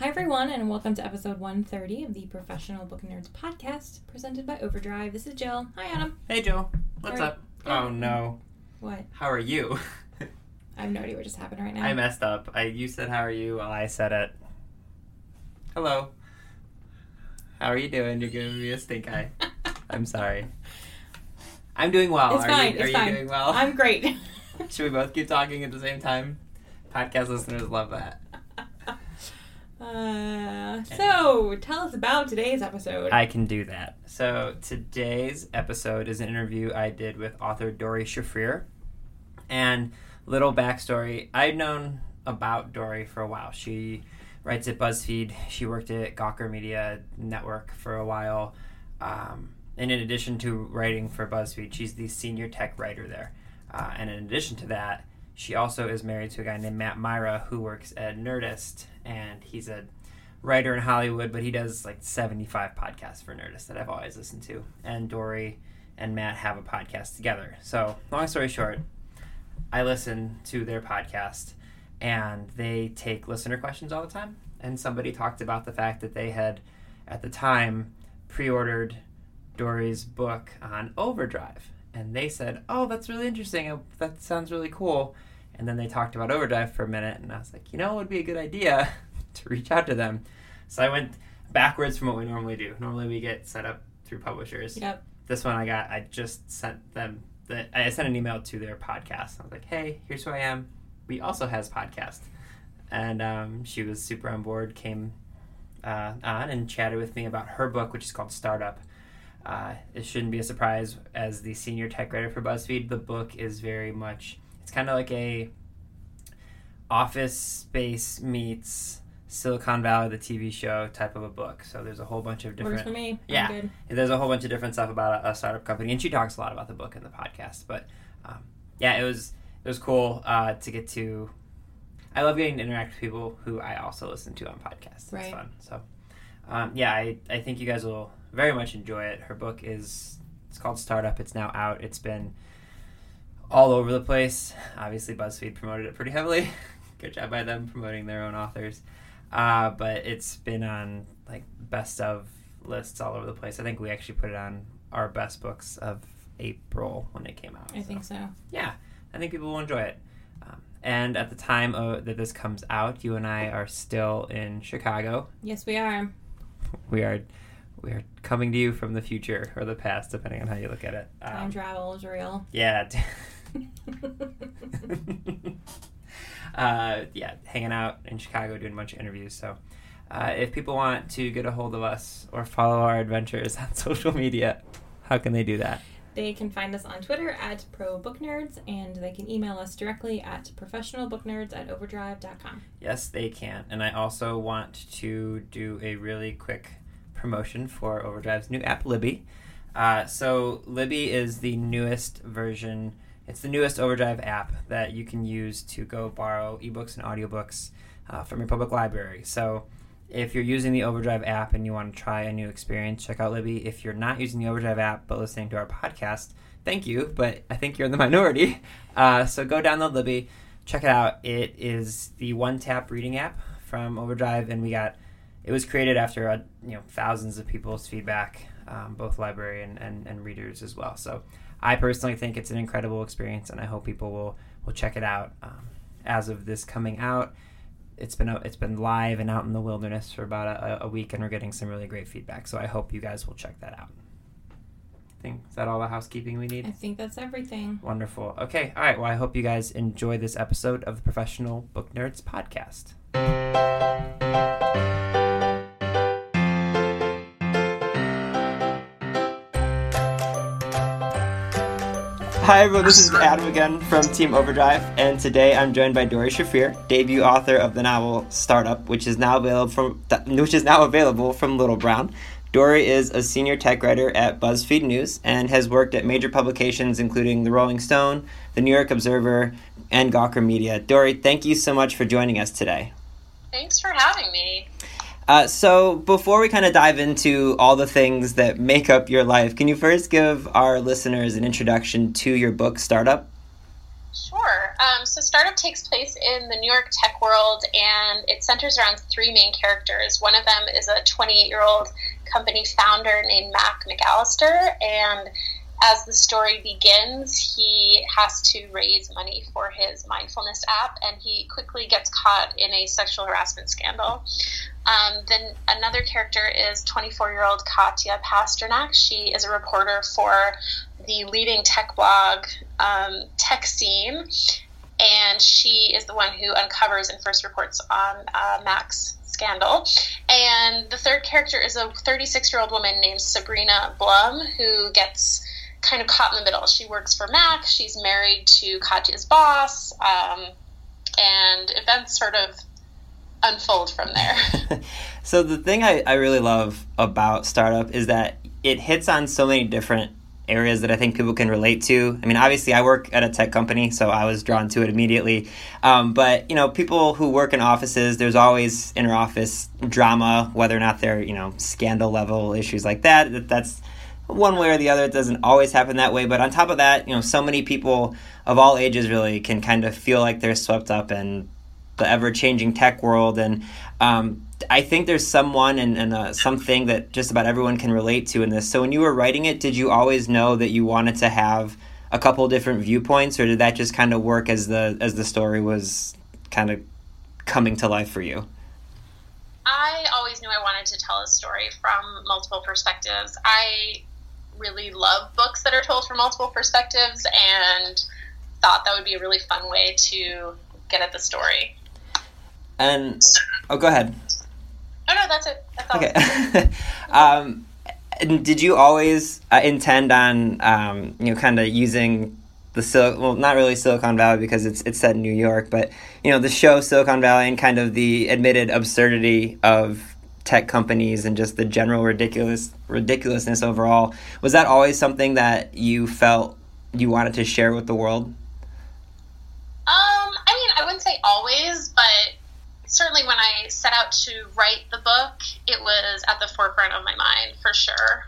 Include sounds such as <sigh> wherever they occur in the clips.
Hi, everyone, and welcome to episode 130 of the Professional Book Nerds podcast presented by Overdrive. This is Jill. Hi, Adam. Hey, Jill. What's are up? you? Oh no. What? How are you? I have no idea what just happened right now. I messed up. I you said how are you while I said it. Hello. How are you doing? You're giving me a stink eye. <laughs> I'm sorry. I'm doing well. It's are fine. You, are it's you fine. doing well? I'm great. <laughs> Should we both keep talking at the same time? Podcast listeners love that. Uh, so, tell us about today's episode. I can do that. So today's episode is an interview I did with author Doree Shafrir. And little backstory, I'd known about Doree for a while. She writes at BuzzFeed. She worked at Gawker Media Network for a while. Um, and in addition to writing for BuzzFeed, she's the senior tech writer there. Uh, and in addition to that, she also is married to a guy named Matt Mira who works at Nerdist, and he's a writer in Hollywood, but he does like 75 podcasts for Nerdist that I've always listened to. And Doree and Matt have a podcast together. So, long story short, I listen to their podcast and they take listener questions all the time. And somebody talked about the fact that they had, at the time, pre ordered Doree's book on Overdrive. And they said, Oh, that's really interesting. That sounds really cool. And then they talked about Overdrive for a minute. And I was like, You know, it would be a good idea <laughs> to reach out to them. So I went backwards from what we normally do. Normally we get set up through publishers. Yep. This one I got, I just sent them, the, I sent an email to their podcast. I was like, Hey, here's who I am. We also has podcast. And um, she was super on board, came uh, on and chatted with me about her book, which is called Startup. Uh, it shouldn't be a surprise as the senior tech writer for BuzzFeed. The book is very much it's kind of like a office space meets Silicon Valley, the TV show type of a book. So there's a whole bunch of Works different for me. Yeah. there's a whole bunch of different stuff about a, a startup company, and she talks a lot about the book in the podcast. But um, yeah, it was it was cool uh, to get to. I love getting to interact with people who I also listen to on podcasts. It's Right. fun. So um, yeah, I, I think you guys will very much enjoy it. Her book is it's called Startup. It's now out. It's been all over the place. Obviously, BuzzFeed promoted it pretty heavily. <laughs> Good job by them promoting their own authors. Uh, but it's been on like best of lists all over the place. I think we actually put it on our best books of April when it came out. I so, think so. Yeah, I think people will enjoy it. Um, and at the time uh, that this comes out, you and I are still in Chicago. Yes, we are. <laughs> We are we are coming to you from the future or the past, depending on how you look at it. Time Um, travel is real. yeah. <laughs> <laughs> uh, yeah, hanging out in Chicago, doing a bunch of interviews. So, uh, if people want to get a hold of us or follow our adventures <laughs> on social media, how can they do that? They can find us on Twitter at ProBookNerds, and they can email us directly at professionalbooknerds at overdrive.com. Yes, they can. And I also want to do a really quick promotion for Overdrive's new app, Libby. Uh, so, Libby is the newest version, it's the newest Overdrive app that you can use to go borrow ebooks and audiobooks uh, from your public library. So, if you're using the Overdrive app and you want to try a new experience, check out Libby. If you're not using the Overdrive app but listening to our podcast, thank you, but I think you're in the <laughs> minority. Uh, so go download Libby, check it out. It is the one tap reading app from Overdrive, and we got it was created after uh, you know thousands of people's feedback, um, both library and, and, and readers as well. So I personally think it's an incredible experience, and I hope people will will check it out. Um, as of this coming out, it's been it's been live and out in the wilderness for about a, a week, and we're getting some really great feedback. So I hope you guys will check that out. I think is that all the housekeeping we need. I think that's everything. Wonderful. Okay. All right. Well, I hope you guys enjoy this episode of the Professional Book Nerds podcast. Hi, everyone. This is Adam again from Team Overdrive, and today I'm joined by Doree Shafrir, debut author of the novel Startup, which is now available from which is now available from Little Brown. Doree is a senior tech writer at BuzzFeed News and has worked at major publications including The Rolling Stone, The New York Observer, and Gawker Media. Doree, thank you so much for joining us today. Thanks for having me. Uh, so, before we kind of dive into all the things that make up your life, can you first give our listeners an introduction to your book, Startup? Sure. Um, so, Startup takes place in the New York tech world and it centers around three main characters. One of them is a 28 year old company founder named Mac McAllister, and as the story begins, he has to raise money for his mindfulness app, and he quickly gets caught in a sexual harassment scandal. Um, then another character is 24 year old Katya Pasternak. She is a reporter for the leading tech blog, um, Tech Scene, and she is the one who uncovers and first reports on uh, Mac's scandal. And the third character is a 36 year old woman named Sabrina Blum who gets kind of caught in the middle. She works for Mac, she's married to Katya's boss, um, and events sort of unfold from there. <laughs> so, the thing I, I really love about Startup is that it hits on so many different areas that I think people can relate to. I mean, obviously, I work at a tech company, so I was drawn to it immediately. Um, but you know, people who work in offices, there's always inter office drama, whether or not they're you know scandal level issues like that. That's one way or the other. It doesn't always happen that way. But on top of that, you know, so many people of all ages really can kind of feel like they're swept up in the ever changing tech world and. Um, I think there's someone and, and uh, something that just about everyone can relate to in this. So when you were writing it, did you always know that you wanted to have a couple different viewpoints, or did that just kind of work as the as the story was kind of coming to life for you? I always knew I wanted to tell a story from multiple perspectives. I really love books that are told from multiple perspectives, and thought that would be a really fun way to get at the story. And oh, go ahead. Oh no, that's it. That's okay. <laughs> um, did you always uh, intend on um, you know kind of using the Sil- well not really Silicon Valley because it's it's set in New York, but you know the show Silicon Valley and kind of the admitted absurdity of tech companies and just the general ridiculous ridiculousness overall. Was that always something that you felt you wanted to share with the world? Um, I mean, I wouldn't say always, but certainly when I set out to write the book, it was at the forefront of my mind for sure.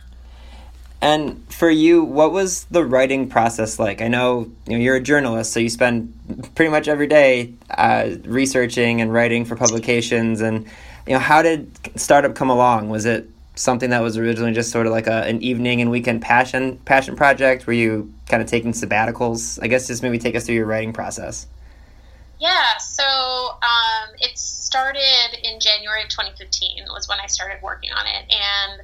And for you, what was the writing process like? I know, you know you're a journalist, so you spend pretty much every day uh, researching and writing for publications. And you know, how did startup come along? Was it something that was originally just sort of like a, an evening and weekend passion passion project? Were you kind of taking sabbaticals? I guess just maybe take us through your writing process. Yeah, so um, it started in January of 2015 was when I started working on it, and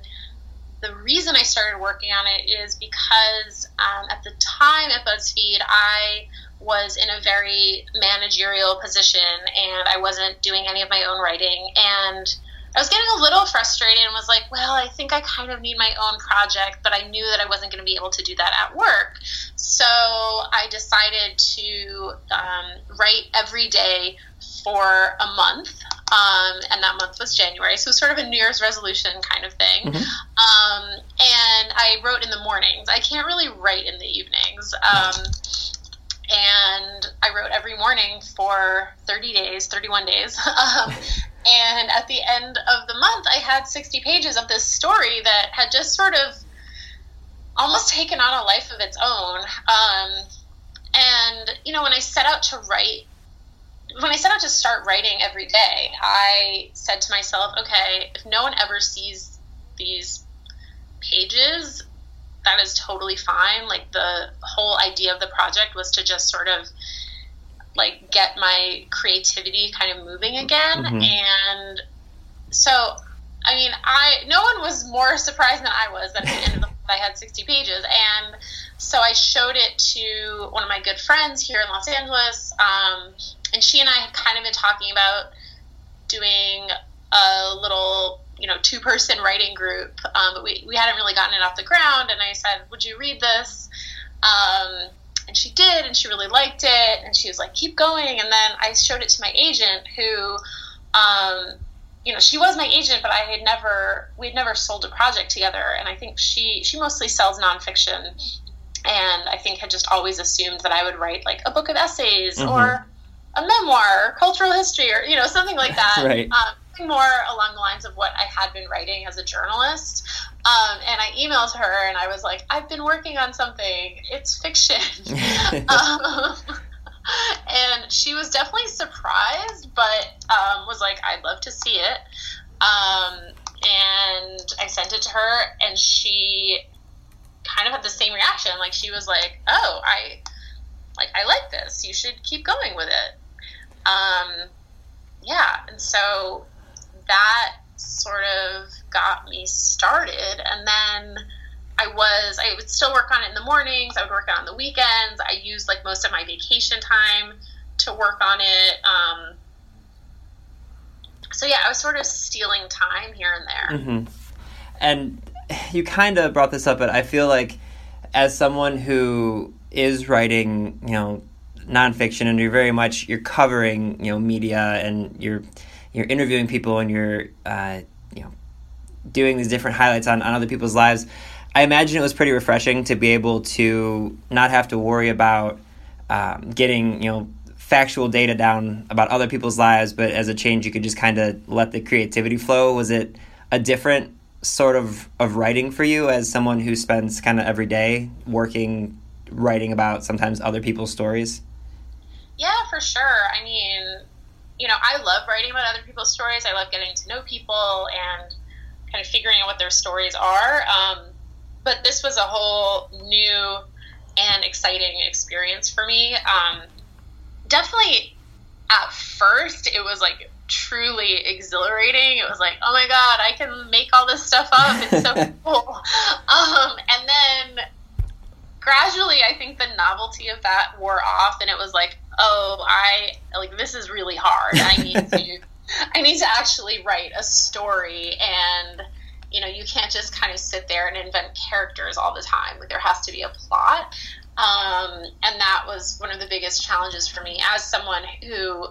the reason I started working on it is because um, at the time at BuzzFeed, I was in a very managerial position and I wasn't doing any of my own writing. And I was getting a little frustrated and was like, well, I think I kind of need my own project, but I knew that I wasn't going to be able to do that at work. So I decided to um, write every day for a month, um, and that month was January. So it was sort of a New Year's resolution kind of thing. Mm-hmm. Um, and I wrote in the mornings. I can't really write in the evenings. Um, and I wrote every morning for 30 days, 31 days. <laughs> And at the end of the month, I had 60 pages of this story that had just sort of almost taken on a life of its own. Um, and, you know, when I set out to write, when I set out to start writing every day, I said to myself, okay, if no one ever sees these pages, that is totally fine. Like the whole idea of the project was to just sort of like get my creativity kind of moving again. Mm-hmm. And so, I mean, I no one was more surprised than I was that at the end of the I had 60 pages. And so I showed it to one of my good friends here in Los Angeles. Um, and she and I had kind of been talking about doing a little, you know, two person writing group. Um, but we, we hadn't really gotten it off the ground. And I said, Would you read this? Um, and she did, and she really liked it, and she was like, "Keep going." And then I showed it to my agent, who, um, you know, she was my agent, but I had never we had never sold a project together, and I think she she mostly sells nonfiction, and I think had just always assumed that I would write like a book of essays mm-hmm. or a memoir, or cultural history, or you know something like that. <laughs> right. Um, more along the lines of what I had been writing as a journalist. Um, and I emailed her and I was like, I've been working on something. It's fiction. <laughs> um, and she was definitely surprised, but um, was like, I'd love to see it. Um, and I sent it to her, and she kind of had the same reaction. Like she was like, "Oh, I like I like this. You should keep going with it." Um, yeah, and so that sort of got me started. And then I was, I would still work on it in the mornings. I would work on the weekends. I used like most of my vacation time to work on it. Um, so yeah, I was sort of stealing time here and there. Mm-hmm. And you kind of brought this up, but I feel like as someone who is writing, you know, nonfiction, and you're very much you're covering, you know, media, and you're you're interviewing people, and you're uh, you know doing these different highlights on, on other people's lives. I imagine it was pretty refreshing to be able to not have to worry about um, getting you know factual data down about other people's lives, but as a change, you could just kind of let the creativity flow. Was it a different sort of of writing for you as someone who spends kind of every day working writing about sometimes other people's stories? Yeah, for sure. I mean, you know, I love writing about other people's stories. I love getting to know people and kind of figuring out what their stories are. Um, but this was a whole new and exciting experience for me. Um, definitely at first, it was like truly exhilarating. It was like, oh my god, I can make all this stuff up. It's so <laughs> cool. Um, and then gradually, I think the novelty of that wore off, and it was like, oh, I like this is really hard. I need <laughs> to, I need to actually write a story, and you know, you can't just kind of sit there and invent characters all the time. Like there has to be a plot. Um, and that was one of the biggest challenges for me as someone who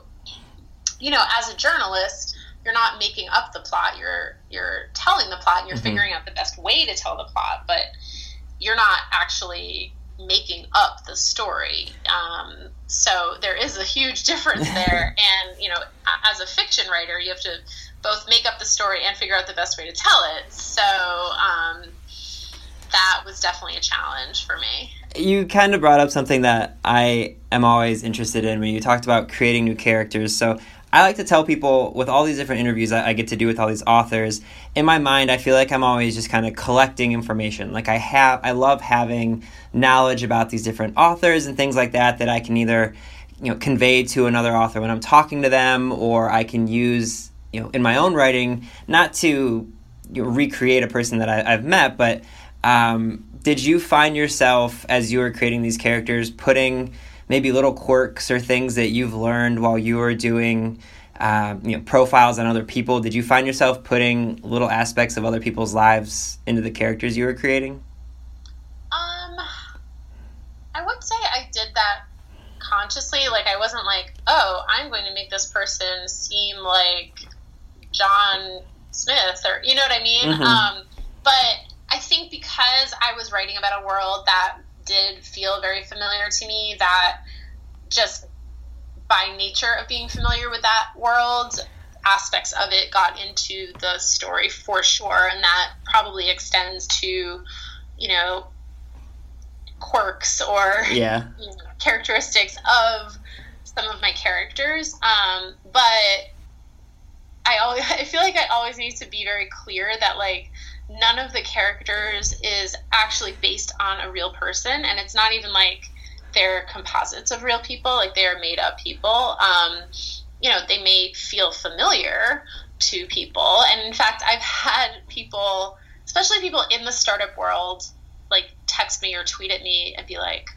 you know, as a journalist, you're not making up the plot. You're you're telling the plot and you're mm-hmm. figuring out the best way to tell the plot, but you're not actually making up the story. Um, so there is a huge <laughs> difference there. <laughs> and you know, as a fiction writer, you have to both make up the story and figure out the best way to tell it. So um, that was definitely a challenge for me. You kind of brought up something that I am always interested in when you talked about creating new characters. So I like to tell people with all these different interviews I, I get to do with all these authors, in my mind, I feel like I'm always just kind of collecting information. Like I have, I love having knowledge about these different authors and things like that that I can either, you know, convey to another author when I'm talking to them, or I can use, you know, in my own writing, not to you know, recreate a person that I, have met, but um, did you find yourself as you were creating these characters putting maybe little quirks or things that you've learned while you were doing uh, you know profiles on other people. Did you find yourself putting little aspects of other people's lives into the characters you were creating? Um i would say i did that consciously. Like i wasn't like oh i'm going to make this person seem like john smith or you know what i mean? Mm-hmm. um, but i think because i was writing about a world that did feel very familiar to me that just by nature of being familiar with that world aspects of it got into the story for sure and that probably extends to you know quirks or <laughs> yeah. you know, characteristics of some of my characters. Um, but i always <laughs> i feel like i always need to be very clear that like none of the characters is actually based on a real person, and it's not even like they're composites of real people, like they are made up people. Um, you know, they may feel familiar to people, and in fact, I've had people, especially people in the startup world, like text me or tweet at me and be like,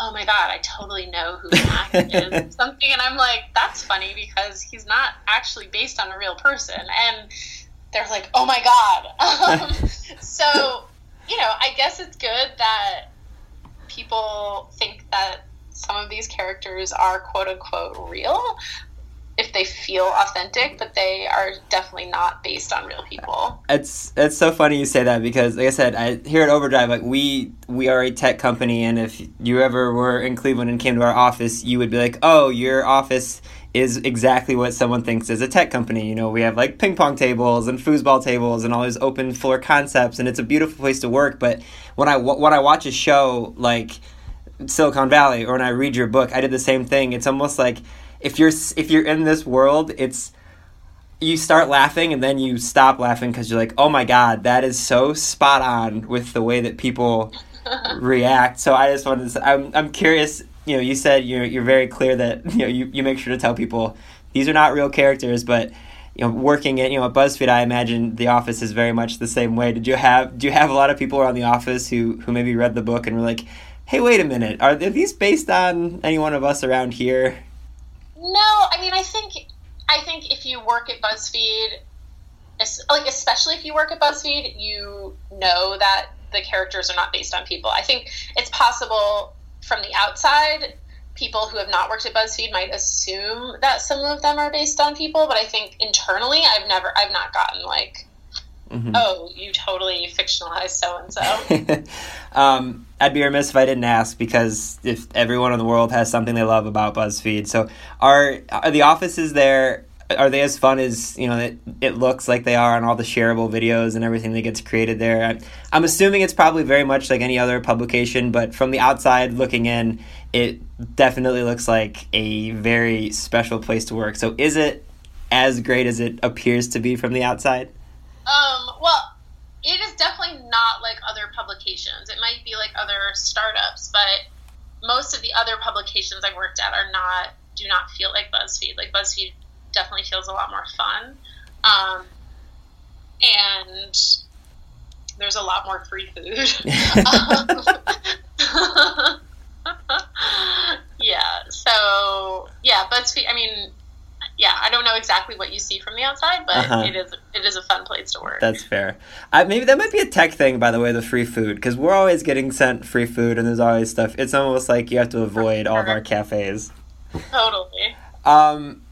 oh my god, I totally know who <laughs> Mac is. Something, and I'm like, that's funny because he's not actually based on a real person. And they're like, oh my god. <laughs> Um, so, you know, I guess it's good that people think that some of these characters are quote unquote real if they feel authentic, but they are definitely not based on real people. It's it's so funny you say that because, like I said, I here at Overdrive, like we we are a tech company, and if you ever were in Cleveland and came to our office, you would be like, "Oh, your office is exactly what someone thinks is a tech company." You know, we have like ping pong tables and foosball tables and all these open floor concepts, and it's a beautiful place to work. But when I when I watch a show like Silicon Valley or when I read your book, I did the same thing. It's almost like if you're if you're in this world, it's you start laughing and then you stop laughing because you're like, oh my god, that is so spot on with the way that people <laughs> react. So I just wanted to. Say, I'm I'm curious. You know, you said you're you're very clear that <laughs> you know you, you make sure to tell people these are not real characters, but you know, working at you know at BuzzFeed, I imagine The Office is very much the same way. Did you have do you have a lot of people around The Office who who maybe read the book and were like, hey, wait a minute, are these based on any one of us around here? No, I mean, I think I think if you work at BuzzFeed, like especially if you work at BuzzFeed, you know that the characters are not based on people. I think it's possible from the outside, people who have not worked at BuzzFeed might assume that some of them are based on people, but I think internally, I've never, I've not gotten like, mm-hmm. oh, you totally fictionalized so and so. I'd be remiss if I didn't ask because if everyone in the world has something they love about BuzzFeed, so are are the offices there? Are they as fun as you know? It, it looks like they are on all the shareable videos and everything that gets created there. I'm, I'm assuming it's probably very much like any other publication, but from the outside looking in, it definitely looks like a very special place to work. So, is it as great as it appears to be from the outside? Um. Well it is definitely not like other publications. It might be like other startups, but most of the other publications I worked at are not do not feel like BuzzFeed. Like BuzzFeed definitely feels a lot more fun, um, and there's a lot more free food. <laughs> <laughs> yeah. So yeah, BuzzFeed. I mean, yeah, I don't know exactly what you see from the outside, but uh-huh. it is it is a fun place to work. That's fair. Uh, maybe that might be a tech thing, by the way, the free food, because we're always getting sent free food, and there's always stuff. It's almost like you have to avoid all of our <laughs> cafes. Totally. Um,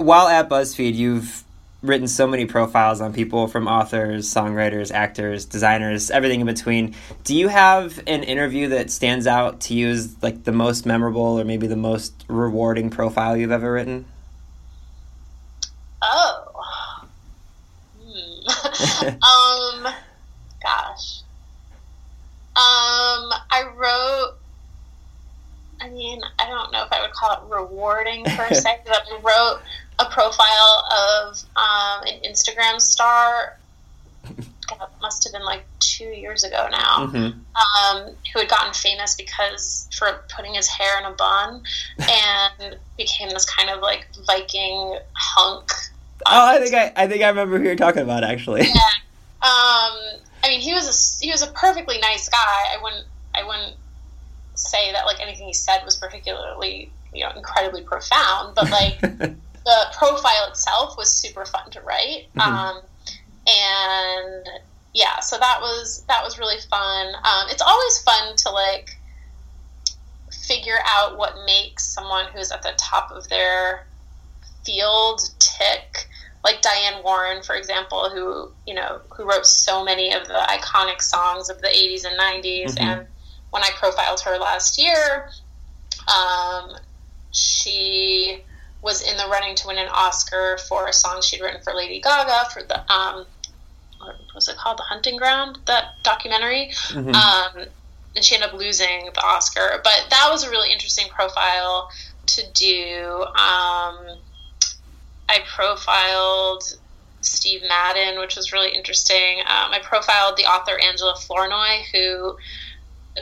while at BuzzFeed, you've written so many profiles on people from authors, songwriters, actors, designers, everything in between. Do you have an interview that stands out to you as like the most memorable or maybe the most rewarding profile you've ever written? Oh. Hmm. <laughs> um, gosh. Um, I wrote. I mean, I don't know if I would call it rewarding per se, <laughs> but I wrote a profile of um, an Instagram star. God, must have been like two years ago now. Mm-hmm. Um, who had gotten famous because for putting his hair in a bun, <laughs> and became this kind of like Viking hunk Oh, I think I, I think I remember who you're talking about actually. Yeah. Um, I mean, he was a he was a perfectly nice guy. I wouldn't I wouldn't say that like anything he said was particularly you know incredibly profound, but like <laughs> the profile itself was super fun to write. Mm-hmm. Um, and yeah, so that was that was really fun. Um, it's always fun to like figure out what makes someone who's at the top of their field tick like Diane Warren, for example, who you know who wrote so many of the iconic songs of the 80s and 90s. Mm-hmm. And when I profiled her last year, um, she was in the running to win an Oscar for a song she'd written for Lady Gaga for the um, what was it called, The Hunting Ground, that documentary. Mm-hmm. Um, and she ended up losing the Oscar, but that was a really interesting profile to do. Um, I profiled Steve Madden, which was really interesting. Um, I profiled the author Angela Flournoy, who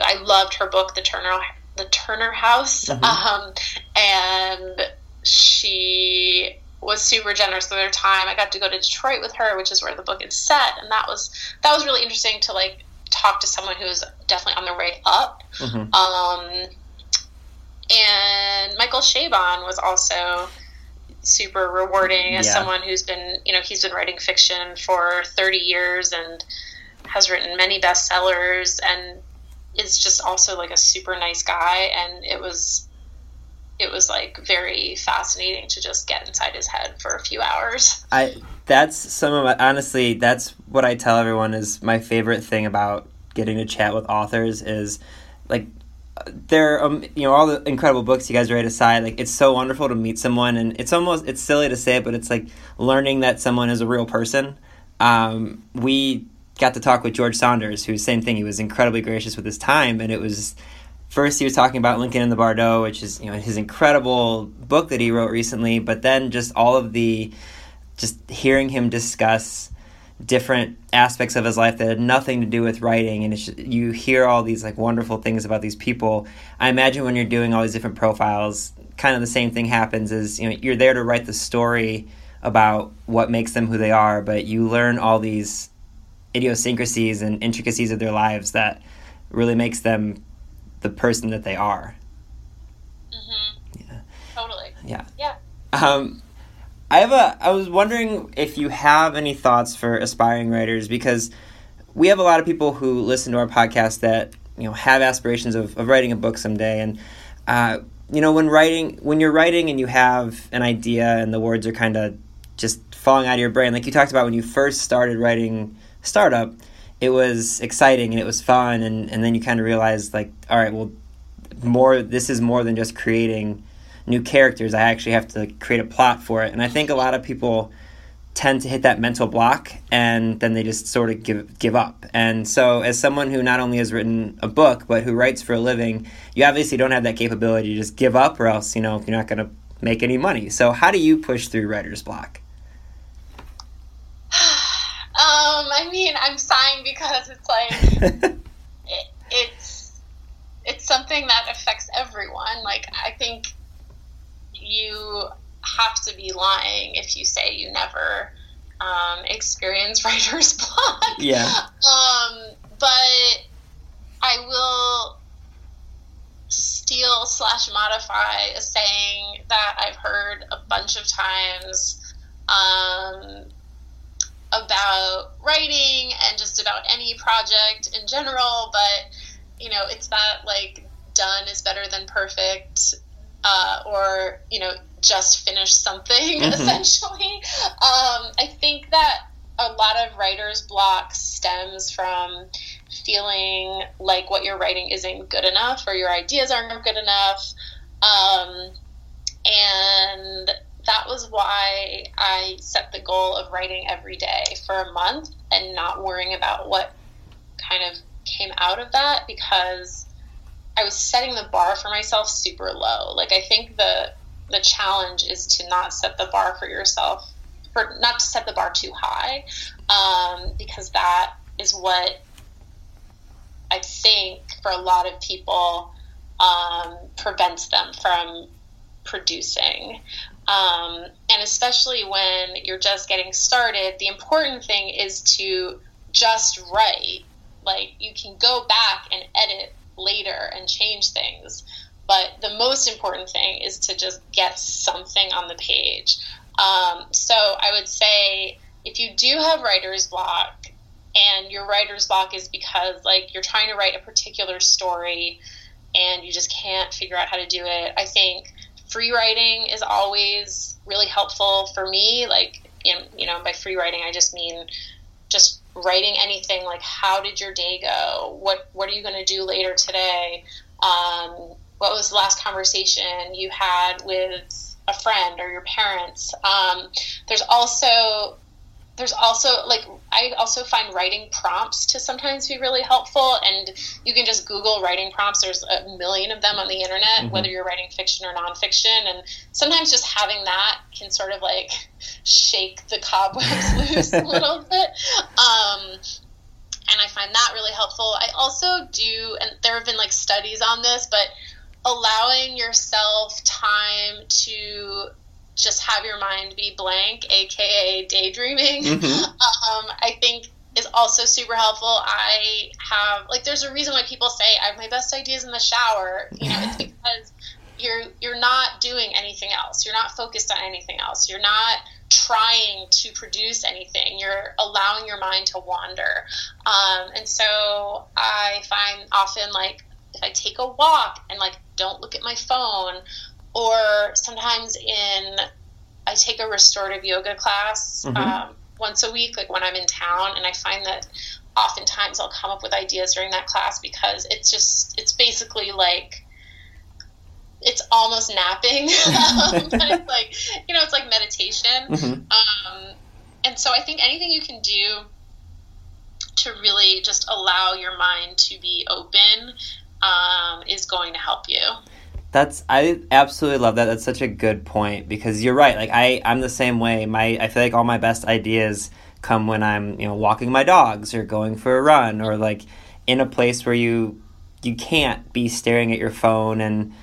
I loved her book, The Turner The Turner House, mm-hmm. um, and she was super generous with her time. I got to go to Detroit with her, which is where the book is set, and that was that was really interesting to like talk to someone who's definitely on their way up. Mm-hmm. Um, and Michael Chabon was also super rewarding as yeah. someone who's been, you know, he's been writing fiction for 30 years and has written many bestsellers and is just also like a super nice guy, and it was it was like very fascinating to just get inside his head for a few hours. I that's some of my honestly that's what I tell everyone is my favorite thing about getting to chat with authors is like there um you know all the incredible books you guys write aside like it's so wonderful to meet someone and it's almost it's silly to say it but it's like learning that someone is a real person um we got to talk with George Saunders who same thing he was incredibly gracious with his time and it was first he was talking about Lincoln in the Bardo, which is you know his incredible book that he wrote recently, but then just all of the just hearing him discuss different aspects of his life that had nothing to do with writing and just, you hear all these like wonderful things about these people. I imagine when you're doing all these different profiles kind of the same thing happens is you know you're there to write the story about what makes them who they are but you learn all these idiosyncrasies and intricacies of their lives that really makes them the person that they are. Mm-hmm. Yeah. Totally. Yeah. Yeah. Um, I have a. I was wondering if you have any thoughts for aspiring writers because we have a lot of people who listen to our podcast that you know have aspirations of, of writing a book someday, and uh, you know when writing when you're writing and you have an idea and the words are kind of just falling out of your brain, like you talked about when you first started writing startup it was exciting and it was fun and, and then you kind of realize like all right well more this is more than just creating new characters i actually have to create a plot for it. And i think a lot of people tend to hit that mental block and then they just sort of give give up. And so as someone who not only has written a book but who writes for a living you obviously don't have that capability to just give up or else you know you're not going to make any money. So how do you push through writer's block I mean, I'm sighing because it's like <laughs> it, it's it's something that affects everyone. Like I think you have to be lying if you say you never um, experience <laughs> writer's block. Yeah. Um, but I will steal slash modify a saying that I've heard a bunch of times. Um, about writing and just about any project in general, but you know, it's that like done is better than perfect, uh, or you know, just finish something <laughs> mm-hmm. essentially. Um, I think that a lot of writer's block stems from feeling like what you're writing isn't good enough or your ideas aren't good enough. Um, and that was why I set the goal of writing every day for a month and not worrying about what kind of came out of that because I was setting the bar for myself super low. Like I think the the challenge is to not set the bar for yourself for not to set the bar too high um, because that is what I think for a lot of people um, prevents them from producing. Um, and especially when you're just getting started, the important thing is to just write. Like you can go back and edit later and change things. But the most important thing is to just get something on the page. Um, so I would say if you do have writer's block, and your writer's block is because like you're trying to write a particular story and you just can't figure out how to do it, I think free writing is always really helpful for me. Like, you know, by free writing, I just mean just writing anything like how did your day go? What what are you going to do later today? Um, what was the last conversation you had with a friend or your parents? Um, there's also there's also like I also find writing prompts to sometimes be really helpful and you can just Google writing prompts. There's a million of them on the internet, mm-hmm. whether you're writing fiction or nonfiction. And sometimes just having that can sort of like shake the cobwebs <laughs> loose a little <laughs> bit. Um, and I find that really helpful. I also do, and there have been like studies on this, but allowing yourself time to just have your mind be blank, aka daydreaming, mm-hmm. <laughs> um, I think is also super helpful. I have like there's a reason why people say I have my best ideas in the shower. You know, it's <laughs> because you're you're not doing anything else. You're not focused on anything else. You're not trying to produce anything. You're allowing your mind to wander. Um, and so I find often like if I take a walk and like don't look at my phone, or sometimes in I take a restorative yoga class mm-hmm. um, once a week, like when I'm in town, and I find that oftentimes I'll come up with ideas during that class because it's just it's basically like it's almost napping, but <laughs> <laughs> it's like you know it's like meditation. Mm-hmm. Um, and so I think anything you can do to really just allow your mind to be open um, is going to help you. That's I absolutely love that. That's such a good point because you're right. Like I I'm the same way. My I feel like all my best ideas come when I'm, you know, walking my dogs or going for a run or like in a place where you you can't be staring at your phone and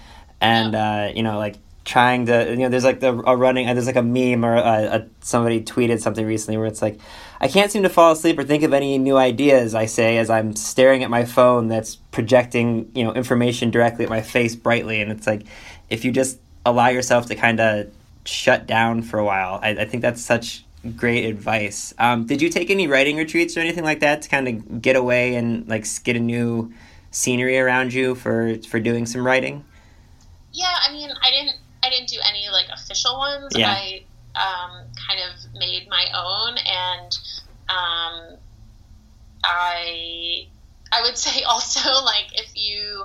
and uh, you know like trying to you know there's like the a running there's like a meme or a, a, somebody tweeted something recently where it's like I can't seem to fall asleep or think of any new ideas I say as I'm staring at my phone that's projecting you know information directly at my face brightly and it's like if you just allow yourself to kind of shut down for a while I, I think that's such great advice. Um, did you take any writing retreats or anything like that to kind of get away and like get a new scenery around you for for doing some writing? Yeah, I mean, I didn't I didn't do any like official ones. Yeah. I um, kind of made my own, and um, I I would <laughs> say also like if you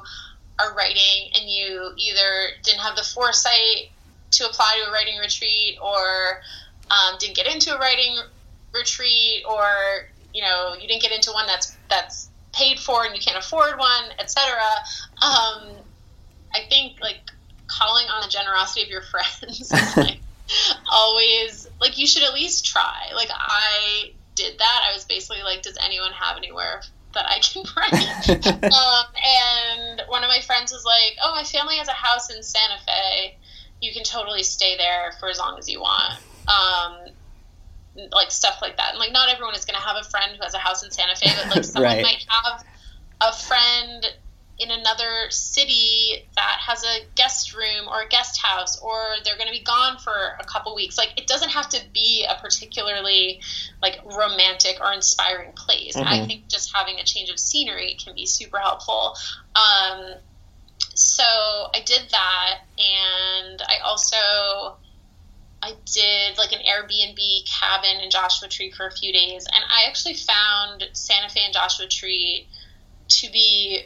are writing and you either didn't have the foresight to apply to a writing retreat or um, didn't get into a writing retreat or you know you didn't get into one that's that's paid for and you can't afford one etc um, i think like calling on the generosity of your <laughs> friends like <laughs> always like you should at least try like i did that i was basically like does anyone have anywhere that i can <laughs> rent? <laughs> um, and one of my friends was like oh my family has a house in santa fe you can totally stay there for as long as you want um, like stuff like that. And like, not everyone is going to have a friend who has a house in Santa Fe, but like someone right. might have a friend in another city that has a guest room or a guest house, or they're going to be gone for a couple weeks. Like, it doesn't have to be a particularly like romantic or inspiring place. Mm-hmm. I think just having a change of scenery can be super helpful. Um, so I did that, and I also I did like an Airbnb cabin in Joshua Tree for a few days, and I actually found Santa Fe and Joshua Tree to be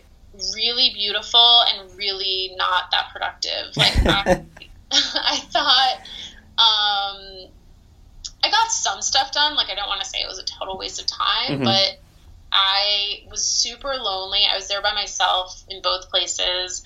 really beautiful and really not that productive. <laughs> Like I, <laughs> I thought, um, I got some stuff done. Like I don't want to say it was a total waste of time, mm-hmm. but I was super lonely. I was there by myself in both places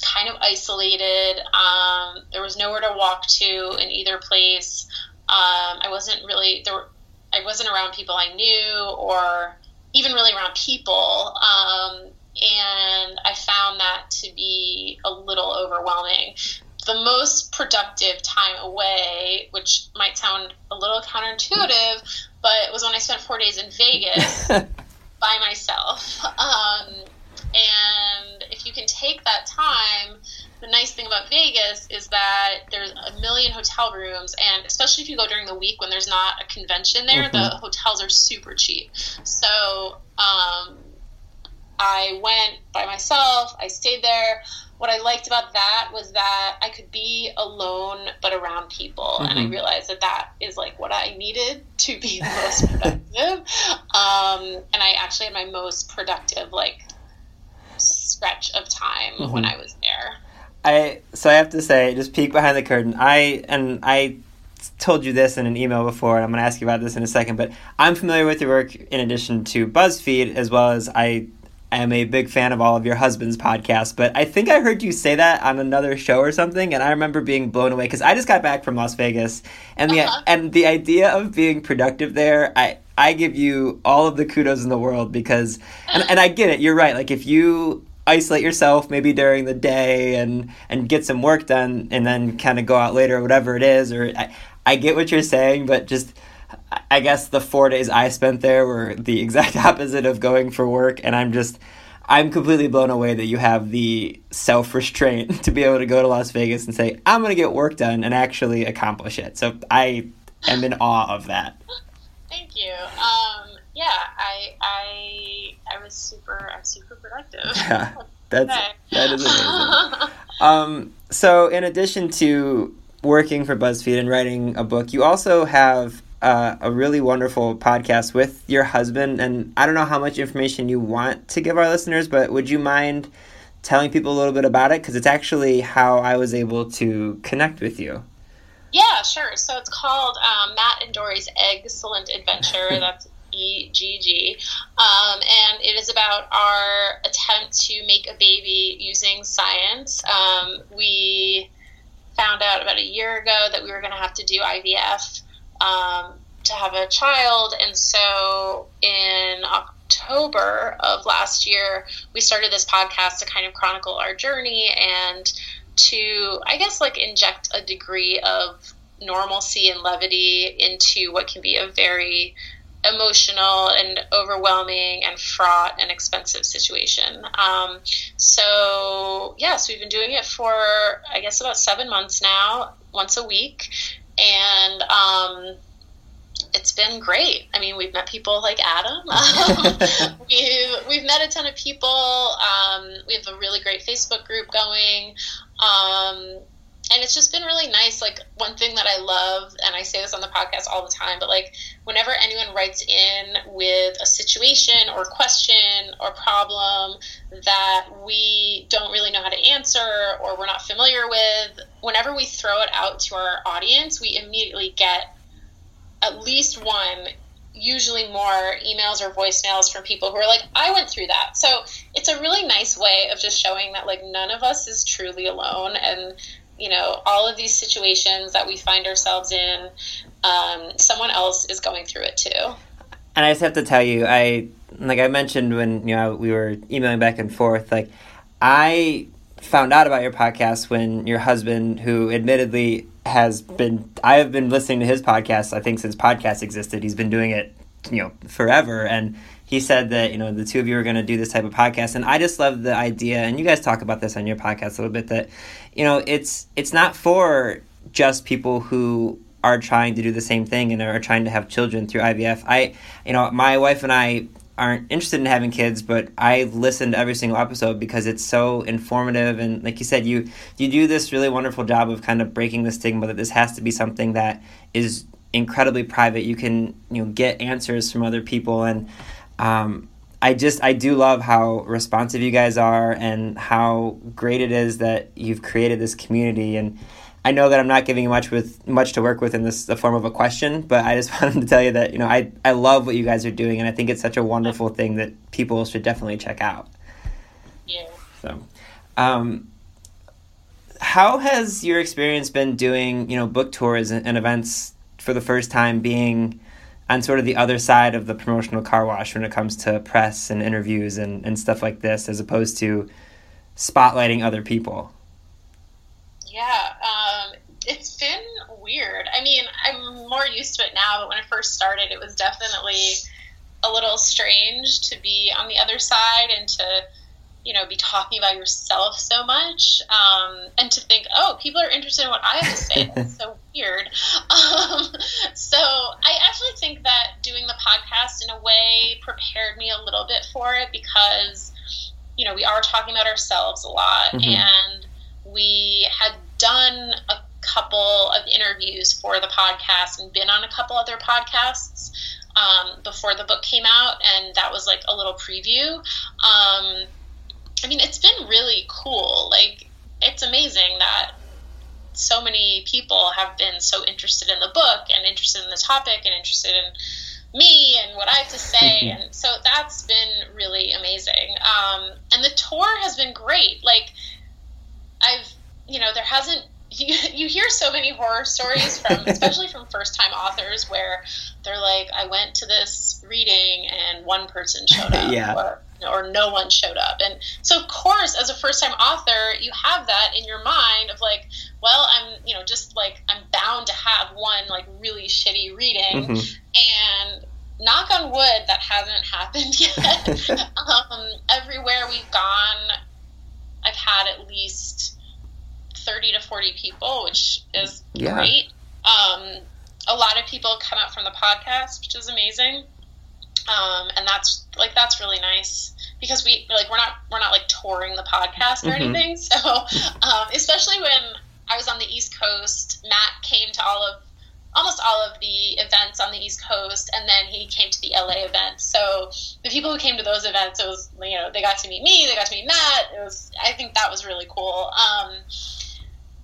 kind of isolated. Um, there was nowhere to walk to in either place. Um, I wasn't really there. Were, I wasn't around people I knew, or even really around people. Um, and I found that to be a little overwhelming. The most productive time away, which might sound a little counterintuitive, but it was when I spent four days in Vegas <laughs> by myself. Um, and if you can take that time, the nice thing about Vegas is that there's a million hotel rooms, and especially if you go during the week when there's not a convention there, mm-hmm. the hotels are super cheap. So um, I went by myself, I stayed there. What I liked about that was that I could be alone but around people, mm-hmm. and I mm-hmm. realized that that is like what I needed to be the <laughs> most productive. um, and I actually had my most productive like stretch of time mm-hmm. when I was there. I so I have to say, just peek behind the curtain. I and I told you this in an email before, and I'm going to ask you about this in a second. But I'm familiar with your work in addition to BuzzFeed, as well as I am a big fan of all of your husband's podcasts. But I think I heard you say that on another show or something, and I remember being blown away because I just got back from Las Vegas, and the uh-huh. and the idea of being productive there, I. I give you all of the kudos in the world because, and, and I get it. You're right. Like if you isolate yourself maybe during the day and and get some work done and then kind of go out later or whatever it is or I, I get what you're saying but just I guess the 4 days I spent there were the <laughs> exact opposite of going for work and I'm just I'm completely blown away that you have the self restraint <laughs> to be able to go to Las Vegas and say, I'm going to get work done and actually accomplish it. So I am in awe of that. Thank you. Um, yeah, I, I, I was super, I'm super productive. Yeah, that's, that is amazing. <laughs> um, so, in addition to working for BuzzFeed and writing a book, you also have uh, a really wonderful podcast with your husband. And I don't know how much information you want to give our listeners, but would you mind telling people a little bit about it? Because it's actually how I was able to connect with you. Yeah, sure. So it's called um, Matt and Doree's Eggcellent Adventure. <laughs> That's E G G. Um, and it is about our attempt to make a baby using science. Um, we found out about a year ago that we were going to have to do IVF um, to have a child. And so in October of last year, we started this podcast to kind of chronicle our journey and to, I guess, like inject a degree of normalcy and levity into what can be a very emotional and overwhelming and fraught and expensive situation. Um, so, yes, we've been doing it for, I guess, about seven months now, once a week and um, it's been great. I mean, we've met people like Adam. <laughs> <laughs> we've we've met a ton of people. Um, we have a really great Facebook group going, um, and it's just been really nice. Like one thing that I love, and I say this on the podcast all the time, but like whenever anyone writes in with a situation or question or problem that we don't really know how to answer or we're not familiar with, whenever we throw it out to our audience, we immediately get at least one usually more emails or voicemails from people who are like i went through that so it's a really nice way of just showing that like none of us is truly alone and you know all of these situations that we find ourselves in um, someone else is going through it too. And I just have to tell you, I like I mentioned when you know we were emailing back and forth, like I found out about your podcast when your husband, who admittedly has been, I have been listening to his podcast. I think since podcasts existed, he's been doing it, you know, forever. And he said that you know the two of you are going to do this type of podcast, and I just love the idea. And you guys talk about this on your podcast a little bit that, you know, it's it's not for just people who are trying to do the same thing and are trying to have children through IVF. I, you know, my wife and I aren't interested in having kids, but I listen to every single episode because it's so informative and like you said, you you do this really wonderful job of kind of breaking the stigma that this has to be something that is incredibly private. You can you know get answers from other people and um, I just I do love how responsive you guys are and how great it is that you've created this community and I know that I'm not giving you much with much to work with in this the form of a question, but I just <laughs> wanted to tell you that you know I I love what you guys are doing, and I think it's such a wonderful thing that people should definitely check out. Yeah. So, um, how has your experience been doing you know book tours and, and events for the first time, being on sort of the other side of the promotional car wash when it comes to press and interviews and, and stuff like this, as opposed to spotlighting other people? Yeah, um, it's been weird. I mean, I'm more used to it now, but when it first started, it was definitely a little strange to be on the other side and to, you know, be talking about yourself so much um, and to think, oh, people are interested in what I have to say. <laughs> That's so weird. <laughs> Um, so I actually think that doing the podcast in a way prepared me a little bit for it because, you know, we are talking about ourselves a lot mm-hmm. and we had done a couple of interviews for the podcast and been on a couple other podcasts um, before the book came out, and that was like a little preview. Um, I mean, it's been really cool. Like, it's amazing that so many people have been so interested in the book and interested in the topic and interested in me and what I have to say. <laughs> and so that's been really amazing. Um, and the tour has been great. Like, I've you know, there hasn't <laughs> you, you hear so many horror stories from <laughs> especially from first time authors where they're like i went to this reading and one person showed up yeah. or, or no one showed up and so of course as a first time author you have that in your mind of like well i'm you know just like i'm bound to have one like really shitty reading mm-hmm. and knock on wood, that hasn't happened <laughs> yet. um, everywhere we've gone, I've had at least 30 to 40 people, which is Yeah. great. Um, a lot of people come up from the podcast, which is amazing. Um, and that's like that's really nice because we like we're not we're not like touring the podcast or Mhm. anything. <laughs> So um, especially when I was on the East Coast, Matt came to all of almost all of the events on the East Coast, and then he came to the LA event. So the people who came to those events, it was you know they got to meet me, they got to meet Matt. It was I think that was really cool. Um,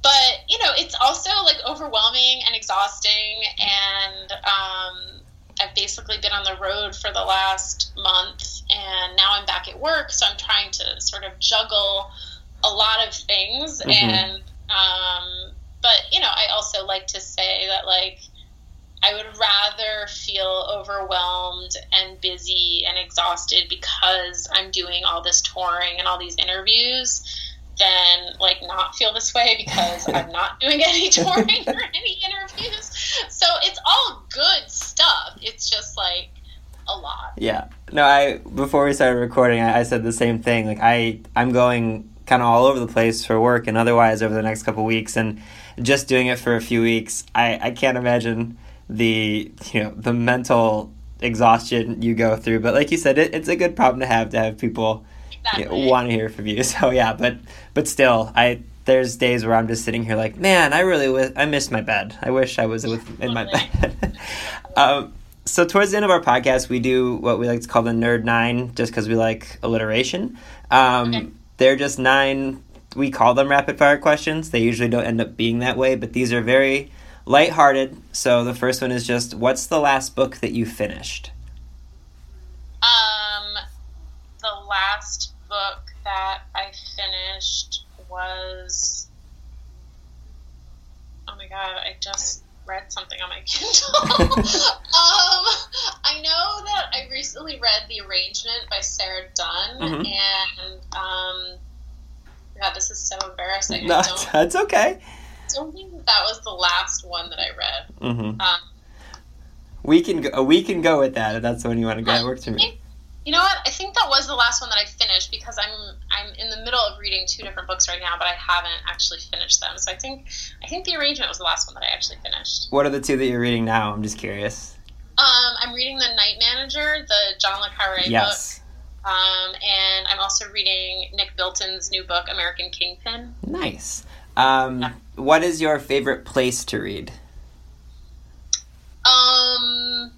but you know it's also like overwhelming and exhausting, and um, I've basically been on the road for the last month, and now I'm back at work, so I'm trying to sort of juggle a lot of things Mhm. and um, but you know i also like to say that like i would rather feel overwhelmed and busy and exhausted because i'm doing all this touring and all these interviews than like not feel this way because <laughs> i'm not doing any <laughs> touring or any interviews so it's all good stuff it's just like a lot Yeah. No, I before we started recording, I, I said the same thing. Like I, I'm going kind of all over the place for work and otherwise over the next couple weeks, and just doing it for a few weeks, I, I can't imagine the you know the mental exhaustion you go through. But like you said, it, it's a good problem to have to have people exactly. want to hear from you. <laughs> So yeah, but but still, I there's days where I'm just sitting here like, man, I really w- I miss my bed. I wish I was with in my bed. <laughs> um, so towards the end of our podcast, we do what we like to call the Nerd Nine, just because we like alliteration. Um, Okay. They're just nine. We call them rapid fire questions. They usually don't end up being that way, but these are very lighthearted. So the first one is just, what's the last book that you finished? Um, the last book that I finished was. Oh my god! I just read something on my <laughs> Kindle. um, I know that I recently read The Arrangement by Sarah Dunn, Mhm. and um, God, this is so embarrassing. No, <laughs> that's okay. I don't think that, that was the last one that I read. Mm-hmm. Um, We can go. We can go with that. If that's the one you want to go. That works for me. You know what? I think that was the last one that I finished because I'm I'm in the middle of reading two different books right now, but I haven't actually finished them. So I think I think the arrangement was the last one that I actually finished. What are the two that you're reading now? I'm just curious. Um, I'm reading the Night Manager, the John le Carre Yes. book, um, and I'm also reading Nick Bilton's new book, American Kingpin. Nice. Um, what is your favorite place to read? Um,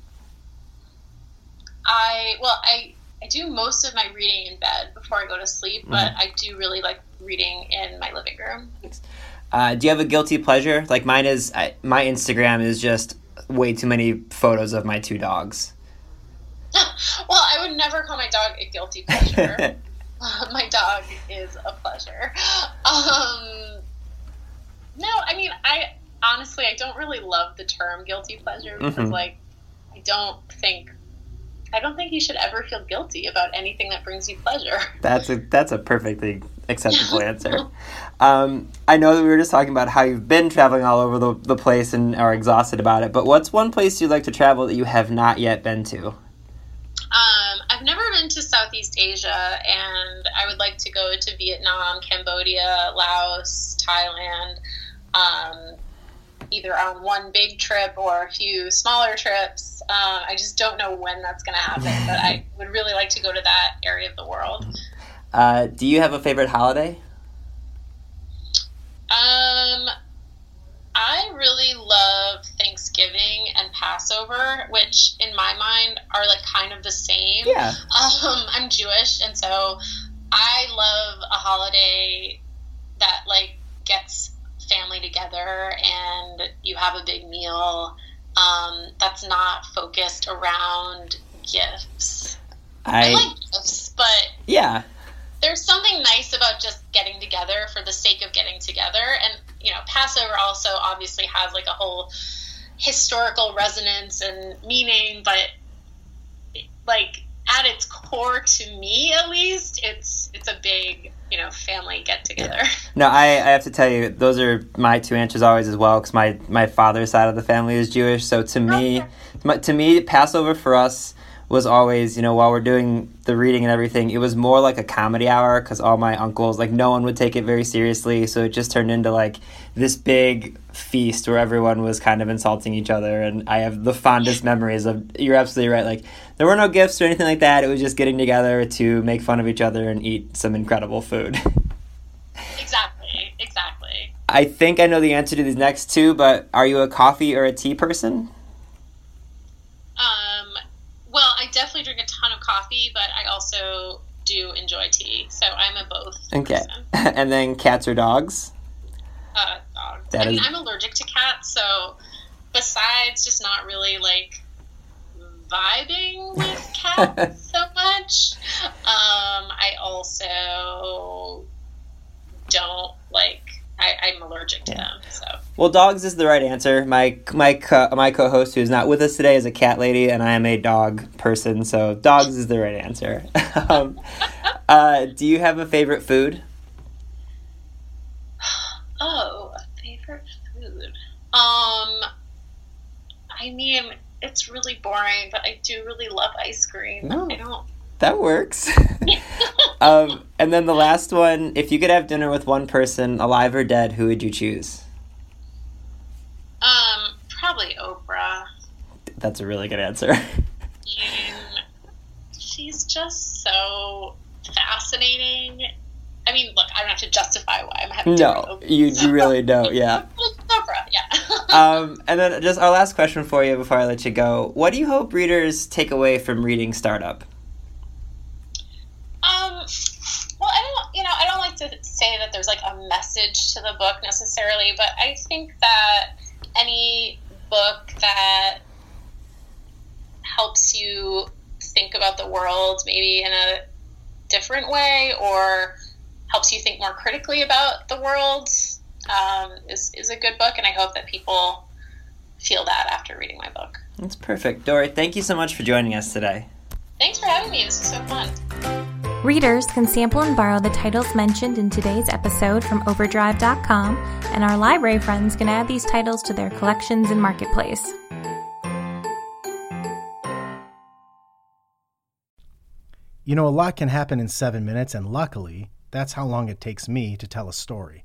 I well, I I do most of my reading in bed before I go to sleep, but I do really like reading in my living room. Uh, do you have a guilty pleasure? Like mine is. I, my Instagram is just way too many photos of my two dogs. <laughs> well, I would never call my dog a guilty pleasure. <laughs> my dog is a pleasure. Um, no, I mean, I honestly, I don't really love the term guilty pleasure because, Mhm. like, I don't think, I don't think you should ever feel guilty about anything that brings you pleasure. <laughs> That's a that's a perfectly acceptable answer. <laughs> Um, I know that we were just talking about how you've been traveling all over the, the place and are exhausted about it. But what's one place you'd like to travel that you have not yet been to? Um, I've never been to Southeast Asia, and I would like to go to Vietnam, Cambodia, Laos, Thailand, um, either on one big trip or a few smaller trips. Uh, I just don't know when that's going to happen, <laughs> but I would really like to go to that area of the world. Uh, do you have a favorite holiday? Um, I really love Thanksgiving and Passover, which in my mind are like kind of the same. Yeah. Um, I'm Jewish, and so I love a holiday that like gets family together and you have a big meal. Um, that's not focused around gifts. I I like gifts, but yeah. there's something nice about just getting together for the sake of getting together and you know passover also obviously has like a whole historical resonance and meaning but like at its core to me at least it's it's a big you know family get together. Yeah. <laughs> No, I, I have to tell you, those are my two answers always as well, because my my father's side of the family is Jewish. So to me, okay. to me, Passover for us was always, you know, while we're doing the reading and everything, it was more like a comedy hour because all my uncles, like, no one would take it very seriously. So it just turned into like this big feast where everyone was kind of insulting each other. And I have the fondest memories of, you're absolutely right. Like, there were no gifts or anything like that. It was just getting together to make fun of each other and eat some incredible food. exactly, exactly. I think I know the answer to these next two, but are you a coffee or a tea person? Um Well, I definitely drink a ton of coffee, but I also do enjoy tea. So I'm a both. Okay. <laughs> and then cats or dogs? Uh, dogs. That I mean, I'm allergic to cats, so besides just not really like vibing with <laughs> cats so much, um, I also don't like I, am allergic to yeah. them. So. Well, dogs is the right answer. My my co- my co-host who is not with us today is a cat lady, and I am a dog person. So dogs is the right answer. <laughs> um, uh, do you have a favorite food? <sighs> Oh, a favorite food. Um, I mean, it's really boring, but I do really love ice cream. No. I don't that works. <laughs> um, and then the last one if you could have dinner with one person, alive or dead, who would you choose? Um, probably Oprah. That's a really good answer. she's just so fascinating. I mean, look, I don't have to justify why I'm having No, you, you really don't, yeah. <laughs> Oprah, yeah. Um, and then just our last question for you before I let you go. What do you hope readers take away from reading Startup? Well, I don't, you know, I don't like to say that there's like a message to the book necessarily, but I think that any book that helps you think about the world maybe in a different way or helps you think more critically about the world um, is, is a good book. And I hope that people feel that after reading my book. That's perfect. Doree, thank you so much for joining us today. Thanks for having me. This was so fun. Readers can sample and borrow the titles mentioned in today's episode from Overdrive.com, and our library friends can add these titles to their collections in Marketplace. You know, a lot can happen in seven minutes, and luckily, that's how long it takes me to tell a story.